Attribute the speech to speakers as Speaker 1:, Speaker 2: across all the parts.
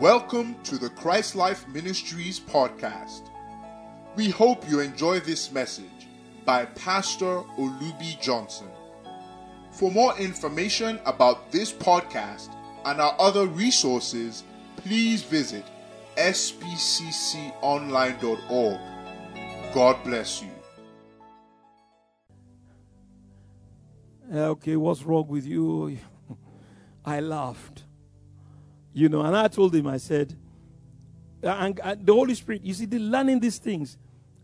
Speaker 1: Welcome to the Christ Life Ministries podcast. We hope you enjoy this message by Pastor Olubi Johnson. For more information about this podcast and our other resources, please visit spcconline.org. God bless you.
Speaker 2: Eh, okay, what's wrong with you? I laughed. You know, and I told him, I said, uh, and, and the Holy Spirit, you see, the learning these things,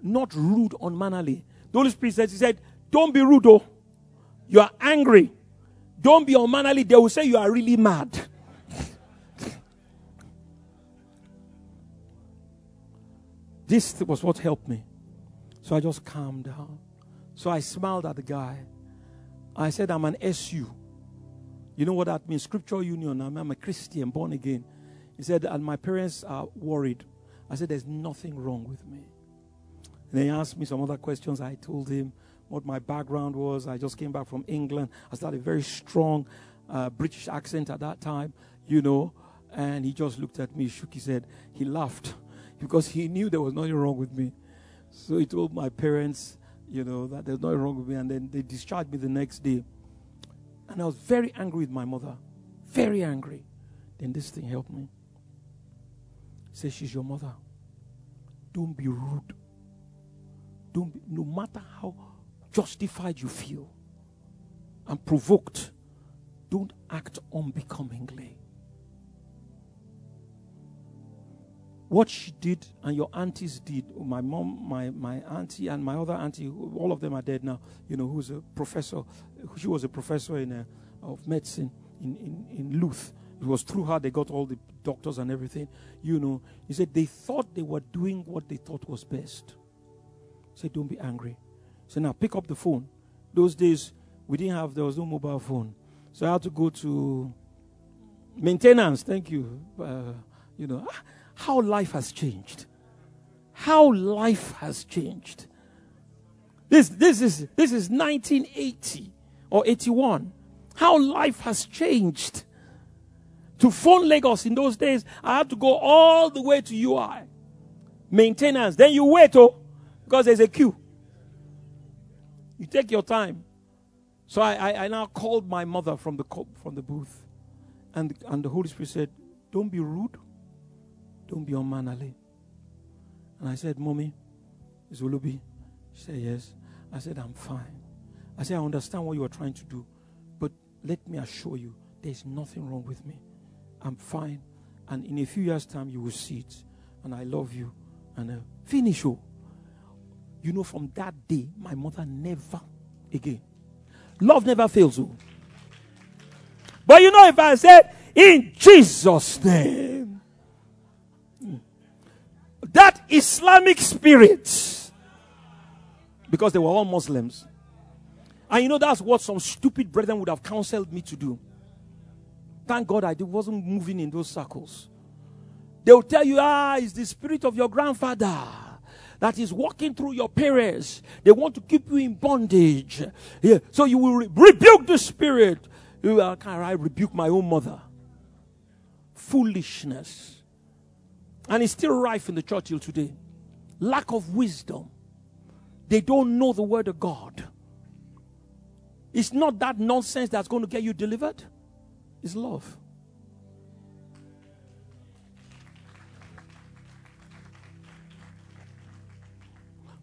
Speaker 2: not rude, unmannerly. The Holy Spirit says, He said, Don't be rude, oh. You are angry. Don't be unmannerly. They will say you are really mad. this was what helped me. So I just calmed down. So I smiled at the guy. I said, I'm an SU. You know what that means? Scripture Union. I'm, a Christian, born again. He said, and my parents are worried. I said, there's nothing wrong with me. And he asked me some other questions. I told him what my background was. I just came back from England. I started a very strong uh, British accent at that time, you know. And he just looked at me, shook his head. He laughed because he knew there was nothing wrong with me. So he told my parents, you know, that there's nothing wrong with me. And then they discharged me the next day. And I was very angry with my mother. Very angry. Then this thing helped me. Say she's your mother. Don't be rude. Don't be, no matter how justified you feel and provoked, don't act unbecomingly. What she did and your aunties did, my mom, my, my auntie, and my other auntie, all of them are dead now, you know, who's a professor. She was a professor in, a, uh, of medicine in, in, in Louth. It was through her they got all the doctors and everything. You know, he said they thought they were doing what they thought was best. He said, don't be angry. He said, now pick up the phone. Those days, we didn't have, there was no mobile phone. So I had to go to maintenance. Thank you. Uh, you know, ah, how life has changed. How life has changed. This, this, is, this is 1980 or 81. How life has changed. To phone Lagos in those days, I had to go all the way to UI. Maintenance. Then you wait, oh, because there's a queue. You take your time. So I, I, I now called my mother from the, from the booth. And, and the Holy Spirit said, Don't be rude. Don't be unmannerly. And I said, Mommy, is Olubi? She said, Yes. I said, I'm fine. I said, I understand what you are trying to do, but let me assure you, there's nothing wrong with me. I'm fine. And in a few years' time, you will see it. And I love you. And uh, finish. Oh. You know, from that day, my mother never again. Love never fails. Oh. But you know, if I said, in Jesus' name, that Islamic spirit, because they were all Muslims. And you know, that's what some stupid brethren would have counseled me to do. Thank God I wasn't moving in those circles. They will tell you, ah, it's the spirit of your grandfather that is walking through your parents. They want to keep you in bondage. Yeah. So you will re- rebuke the spirit. Will, can I rebuke my own mother? Foolishness. And it's still rife in the church till today. Lack of wisdom. They don't know the word of God. It's not that nonsense that's going to get you delivered, it's love.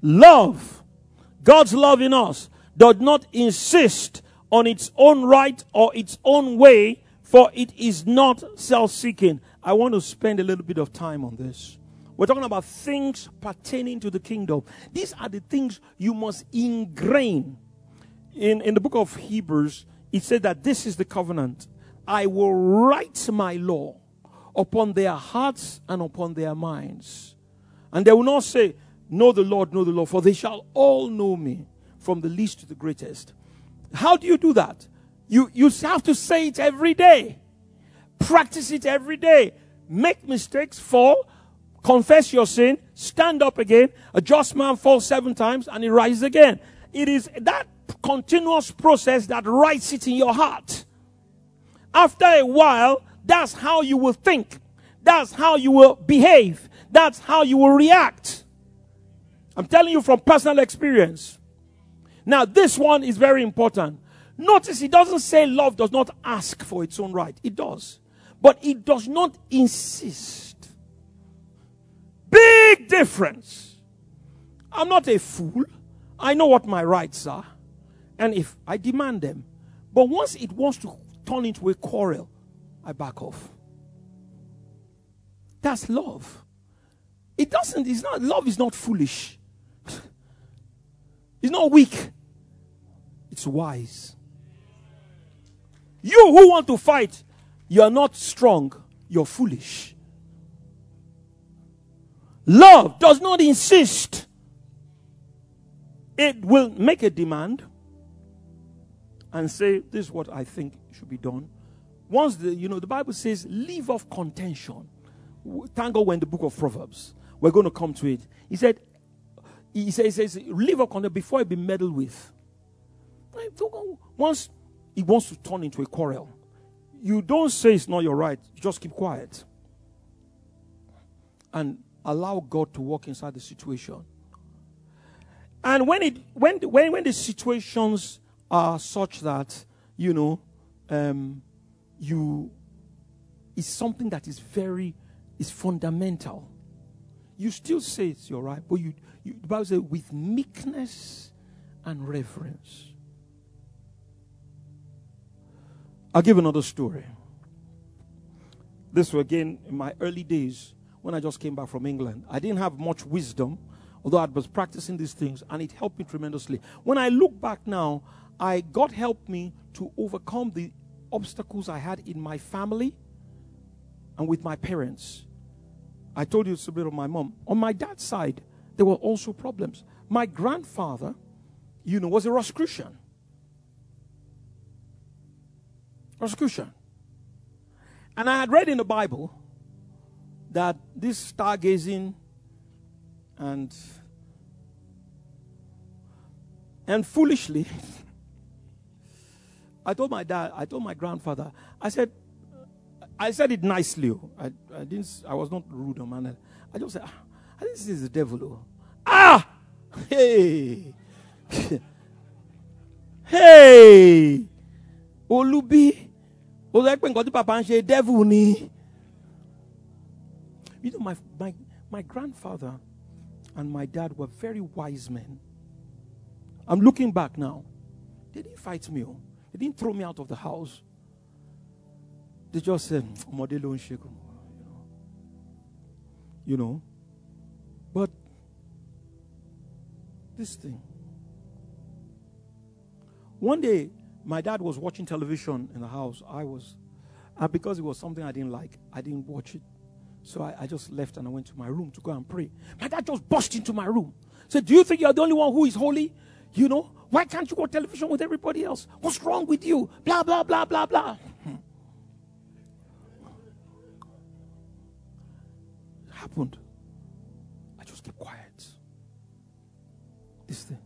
Speaker 2: Love, God's love in us, does not insist on its own right or its own way, for it is not self seeking. I want to spend a little bit of time on this. We're talking about things pertaining to the kingdom. These are the things you must ingrain. In, in the book of Hebrews, it said that this is the covenant. I will write my law upon their hearts and upon their minds. And they will not say, Know the Lord, know the Lord, for they shall all know me, from the least to the greatest. How do you do that? You, you have to say it every day. Practice it every day. Make mistakes, fall, confess your sin, stand up again. A just man falls seven times and he rises again. It is that continuous process that writes it in your heart. After a while, that's how you will think. That's how you will behave. That's how you will react. I'm telling you from personal experience. Now, this one is very important. Notice it doesn't say love does not ask for its own right. It does. But it does not insist. Big difference. I'm not a fool. I know what my rights are. And if I demand them. But once it wants to turn into a quarrel, I back off. That's love. It doesn't, it's not, love is not foolish. It's not weak. It's wise. You who want to fight, you are not strong, you're foolish. Love does not insist. It will make a demand and say, This is what I think should be done. Once the, you know, the Bible says, leave off contention. Thank God we're the book of Proverbs. We're going to come to it. He said, he says, he says leave off contention before it be meddled with. Once it wants to turn into a quarrel, you don't say it's not your right. You just keep quiet. And allow God to work inside the situation. And when it when when when the situations are such that you know um, you is something that is very is fundamental. You still say it's your right, but you, you the Bible says with meekness and reverence. I'll give another story. This was again in my early days when I just came back from England. I didn't have much wisdom, although I was practicing these things, and it helped me tremendously. When I look back now, I God helped me to overcome the obstacles I had in my family and with my parents. I told you it's a bit of my mom. On my dad's side, there were also problems. My grandfather, you know, was a Rosicrucian. Rosicrucian. And I had read in the Bible that this stargazing and and foolishly I told my dad, I told my grandfather, I said, I said it nicely. Oh. I, I didn't. I was not rude or man. I just said, ah, I this is the devil. Oh. Ah, hey, hey, Olubi. Ó sọ pé nǹkan tí papa ń ṣe devil ni. You know, my, my, my grandfather and my dad were very wise men. I'm looking back now. They didn't fight me. Oh. They didn't throw me out of the house. They just said, Modelo and shake You know. But this thing. One day, my dad was watching television in the house. I was, because it was something I didn't like, I didn't watch it. So I, I, just left and I went to my room to go and pray. My dad just burst into my room. Said, Do you think you're the only one who is holy? You know, why can't you go television with everybody else? What's wrong with you? Blah, blah, blah, blah, blah. Happened. I just kept quiet. This thing.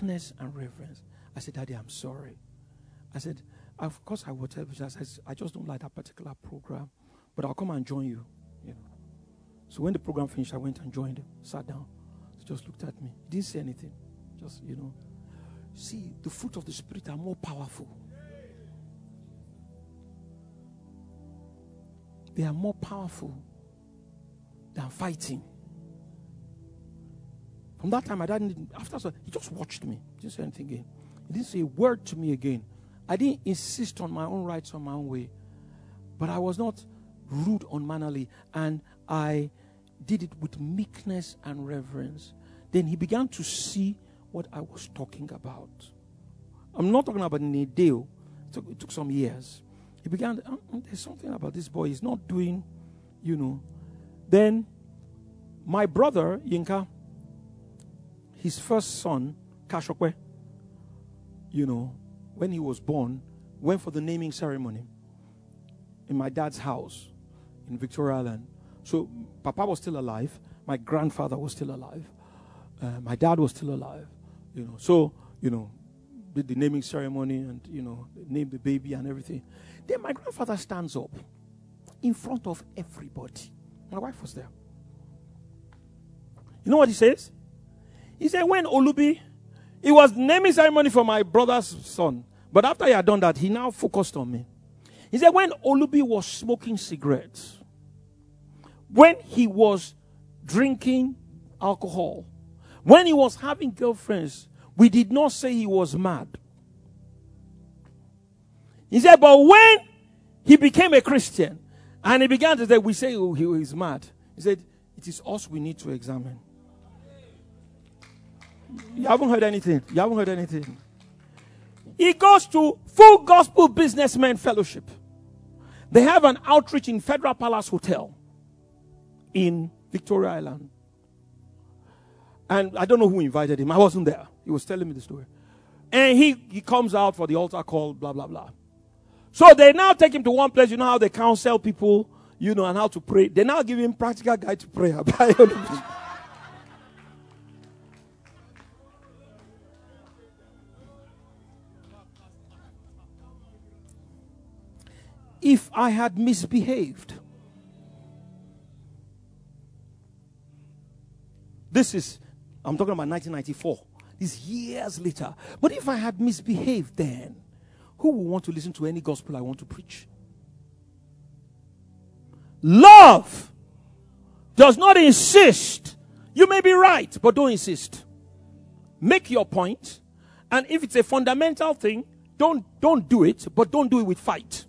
Speaker 2: Meekness and reverence. I said, Daddy, I'm sorry. I said, Of course I will tell you. I said, I just don't like that particular program, but I'll come and join you. you know. So when the program finished, I went and joined him, sat down He just looked at me. He didn't say anything. Just, you know. See, the fruit of the Spirit are more powerful. They are more powerful than fighting. From that time, I didn't, after so, he just watched me. He didn't say anything again. He didn't say a word to me again. I didn't insist on my own rights or my own way. But I was not rude unmannerly. And I did it with meekness and reverence. Then he began to see what I was talking about. I'm not talking about in a day, oh. it took, it took some years. He began, oh, there's something about this boy, he's not doing, you know. Then my brother, Yinka, his first son, Kashokwe, you know, when he was born, went for the naming ceremony in my dad's house in Victoria Island. So Papa was still alive. My grandfather was still alive. Uh, my dad was still alive. You know, so you know, did the naming ceremony and, you know, named the baby and everything. Then my grandfather stands up in front of everybody. My wife was there. You know what he says? He said, when Olubi, it was naming ceremony for my brother's son. But after he had done that, he now focused on me. He said, when Olubi was smoking cigarettes, when he was drinking alcohol, when he was having girlfriends, we did not say he was mad. He said, but when he became a Christian and he began to say, we say oh, he is mad. He said, it is us we need to examine. You haven't heard anything. You haven't heard anything. He goes to Full Gospel Businessmen Fellowship. They have an outreach in Federal Palace Hotel in Victoria Island. And I don't know who invited him. I wasn't there. He was telling me the story. And he, he comes out for the altar call, blah, blah, blah. So they now take him to one place. You know how they counsel people, you know, and how to pray. They now give him practical guide to prayer. if I had misbehaved. This is, I'm talking about 1994. This years later. But if I had misbehaved then, who would want to listen to any gospel I want to preach? Love does not insist. You may be right, but don't insist. Make your point, and if it's a fundamental thing, don't don't do it, but don't do it with fight.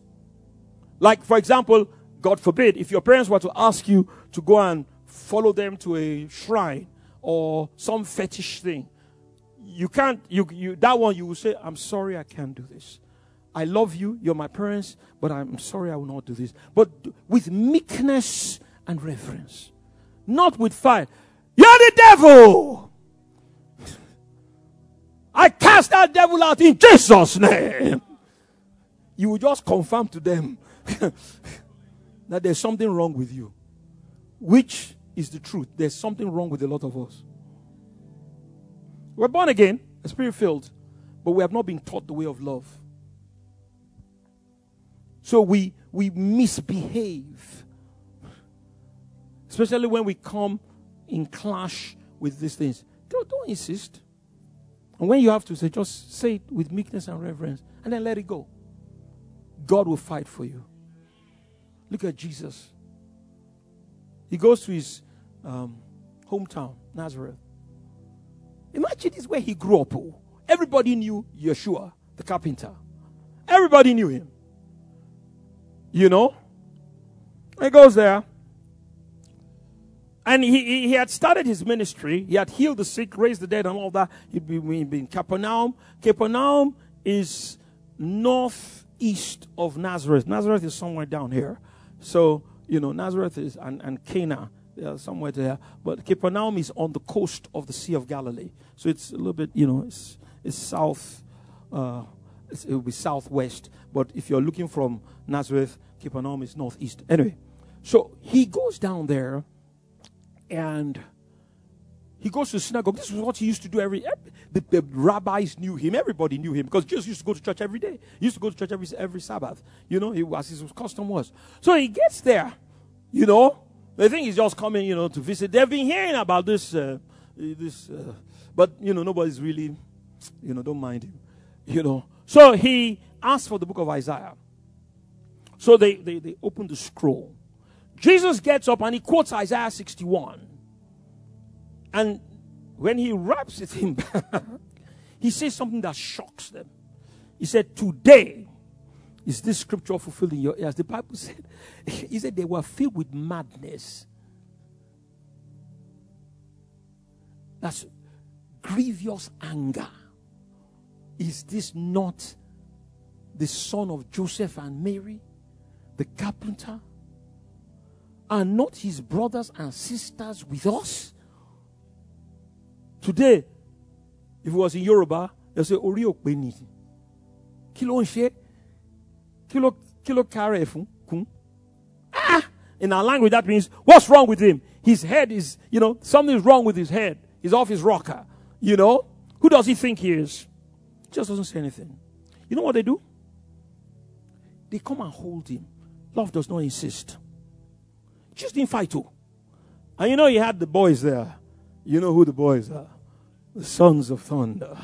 Speaker 2: Like, for example, God forbid, if your parents were to ask you to go and follow them to a shrine or some fetish thing, you can't, you, you, that one you will say, I'm sorry, I can't do this. I love you, you're my parents, but I'm sorry I will not do this. But with meekness and reverence, not with fire. You're the devil! I cast that devil out in Jesus' name. You will just confirm to them that there's something wrong with you. Which is the truth. There's something wrong with a lot of us. We're born again, spirit filled, but we have not been taught the way of love. So we we misbehave. Especially when we come in clash with these things. Don't, don't insist. And when you have to say, just say it with meekness and reverence and then let it go. God will fight for you. Look at Jesus. He goes to his um, hometown, Nazareth. Imagine this where he grew up. Oh. Everybody knew Yeshua, the carpenter. Everybody knew him. You know? He goes there. And he, he, had started his ministry. He had healed the sick, raised the dead, and all that. He'd been, been in Capernaum. Capernaum is northeast of Nazareth. Nazareth is somewhere down here. So, you know, Nazareth is, and, and Cana, somewhere there. But Capernaum is on the coast of the Sea of Galilee. So it's a little bit, you know, it's, it's south, uh, it's, it will be southwest. But if you're looking from Nazareth, Capernaum is northeast. Anyway, so he goes down there and he goes to synagogue. This is what he used to do every. The, the, rabbis knew him. Everybody knew him because Jesus used to go to church every day. He used to go to church every every Sabbath. You know, he, as his custom was. So he gets there. You know, they think he's just coming. You know, to visit. They've been hearing about this. Uh, this, uh, but you know, nobody's really. You know, don't mind him. You know. So he asked for the book of Isaiah. So they they they open the scroll. Jesus gets up and he quotes Isaiah 61. And when he wraps it in he says something that shocks them. He said, Today is this scripture fulfilled in your ears. The Bible said, He said they were filled with madness. That's grievous anger. Is this not the son of Joseph and Mary, the carpenter? Are not his brothers and sisters with us? Today, if it was in Yoruba, they'll say, Ori òpè ni. Kí kí ló kárẹ̀? Kún? Ah! In our language, that means, what's wrong with him? His head is, you know, something's wrong with his head. He's off his rocker. You know? Who does he think he is? just doesn't say anything. You know what they do? They come and hold him. Love does not insist. Just didn't fight too. And you know, he had the boys there. You know who the boys are the sons of thunder.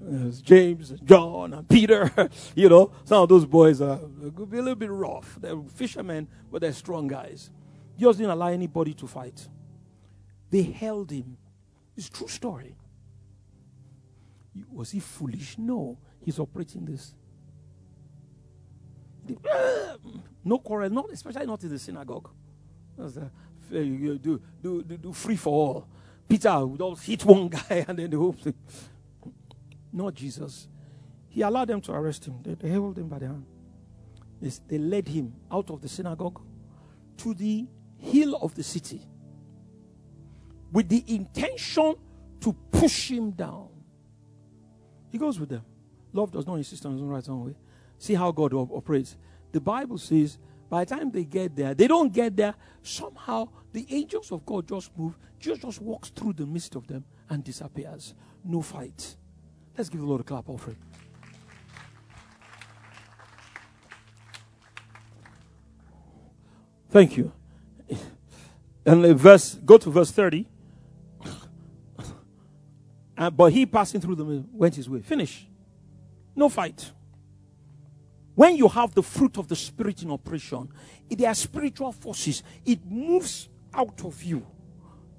Speaker 2: There's James, John, and Peter. you know, some of those boys are could be a little bit rough. They're fishermen, but they're strong guys. Jesus didn't allow anybody to fight. They held him. It's true story. Was he foolish? No. He's operating this. No quarrel, not especially not in the synagogue. Do, do, do, do free for all. Peter would all hit one guy and then the whole thing. Not Jesus. He allowed them to arrest him. They, they held him by the hand. They, they led him out of the synagogue to the hill of the city with the intention to push him down. He goes with them. Love does not insist on his own right own way. See how God operates. The Bible says by the time they get there, they don't get there. Somehow the angels of God just move. Jesus just walks through the midst of them and disappears. No fight. Let's give the Lord a clap offering. Thank you. And verse, go to verse 30. Uh, but he passing through the went his way. Finish. No fight. When you have the fruit of the Spirit in operation, there are spiritual forces. It moves out of you.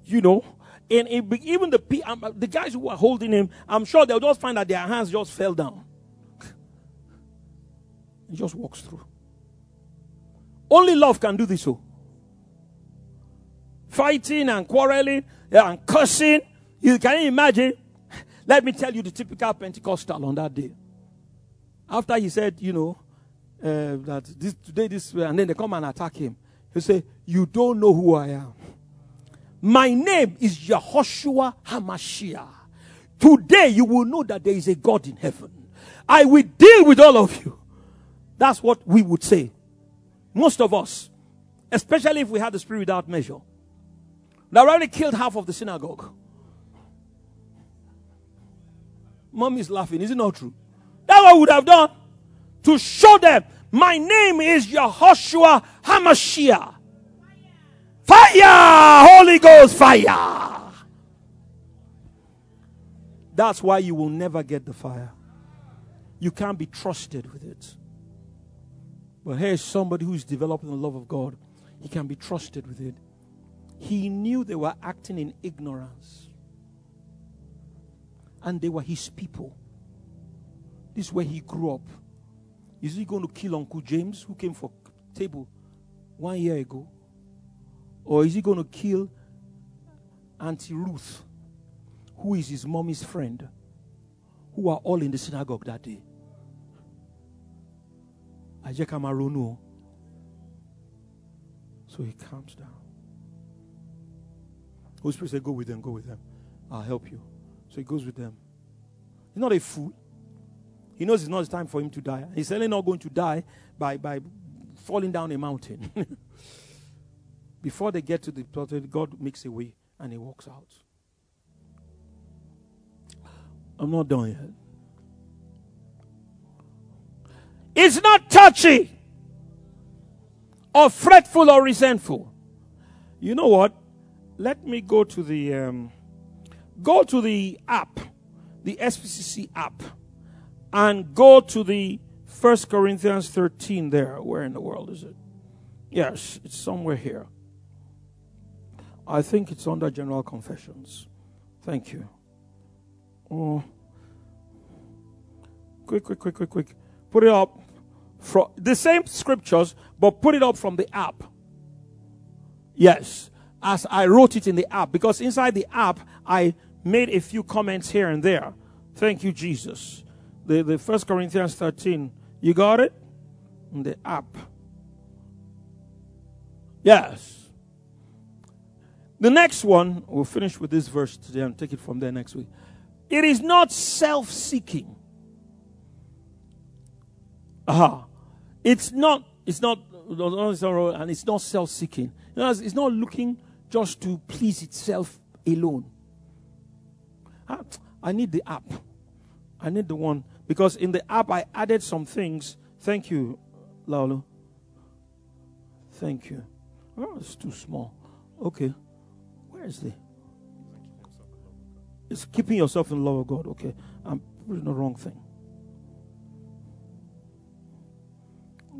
Speaker 2: You know, and it, even the um, the guys who were holding him, I'm sure they'll just find that their hands just fell down. he just walks through. Only love can do this. So, oh. fighting and quarreling and cursing. You can imagine? Let me tell you the typical Pentecostal on that day. After he said, you know, uh, that this today this way, and then they come and attack him. He say, "You don't know who I am." My name is Yehoshua Hamashiach. Today you will know that there is a God in heaven. I will deal with all of you. That's what we would say. Most of us, especially if we had the spirit without measure. They already killed half of the synagogue. Mom is laughing. Is it not true? That's what we would have done. To show them, my name is Yehoshua Hamashiach. Fire! Holy Ghost fire! That's why you will never get the fire. You can't be trusted with it. But here's somebody who's developing the love of God. He can be trusted with it. He knew they were acting in ignorance. And they were his people. This is where he grew up. Is he going to kill Uncle James, who came for table one year ago? Or is he going to kill Auntie Ruth, who is his mommy's friend, who are all in the synagogue that day? Ajeka Marono. So he calms down. Holy Spirit said, Go with them, go with them. I'll help you. So he goes with them. He's not a fool. He knows it's not the time for him to die. He's certainly not going to die by, by falling down a mountain. Before they get to the plot, God makes a way and he walks out. I'm not done yet. It's not touchy or fretful or resentful. You know what? Let me go to the um, go to the app, the SPCC app, and go to the First Corinthians 13 there. Where in the world is it? Yes, it's somewhere here. I think it's under General Confessions. Thank you. Oh. Quick, quick, quick, quick, quick. Put it up. From the same scriptures, but put it up from the app. Yes, as I wrote it in the app, because inside the app I made a few comments here and there. Thank you, Jesus. The the First Corinthians 13. You got it? In the app. Yes. The next one, we'll finish with this verse today and take it from there next week. It is not self seeking. Aha. It's not, it's not, and it's not self seeking. It's not looking just to please itself alone. Ah, I need the app. I need the one because in the app I added some things. Thank you, Laulu. Thank you. Oh, it's too small. Okay. Where is the? It's keeping yourself in love of God. Okay. I'm putting the wrong thing.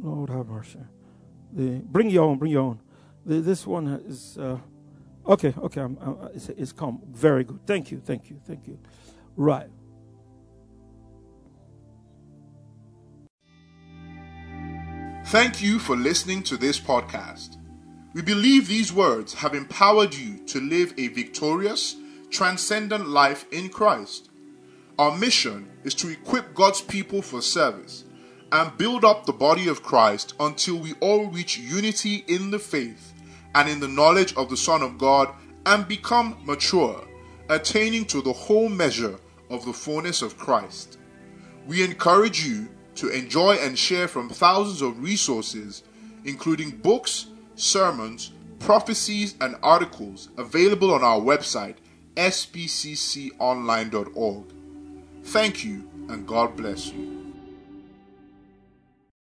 Speaker 2: Lord have mercy. The, bring your own, bring your own. The, this one is, uh, okay, okay, I'm, I'm, it's, it's come. Very good. Thank you, thank you, thank you. Right.
Speaker 1: Thank you for listening to this podcast. We believe these words have empowered you to live a victorious, transcendent life in Christ. Our mission is to equip God's people for service and build up the body of Christ until we all reach unity in the faith and in the knowledge of the Son of God and become mature, attaining to the whole measure of the fullness of Christ. We encourage you to enjoy and share from thousands of resources, including books, sermons, prophecies, and articles available on our website, spcconline.org. Thank you, and God bless you.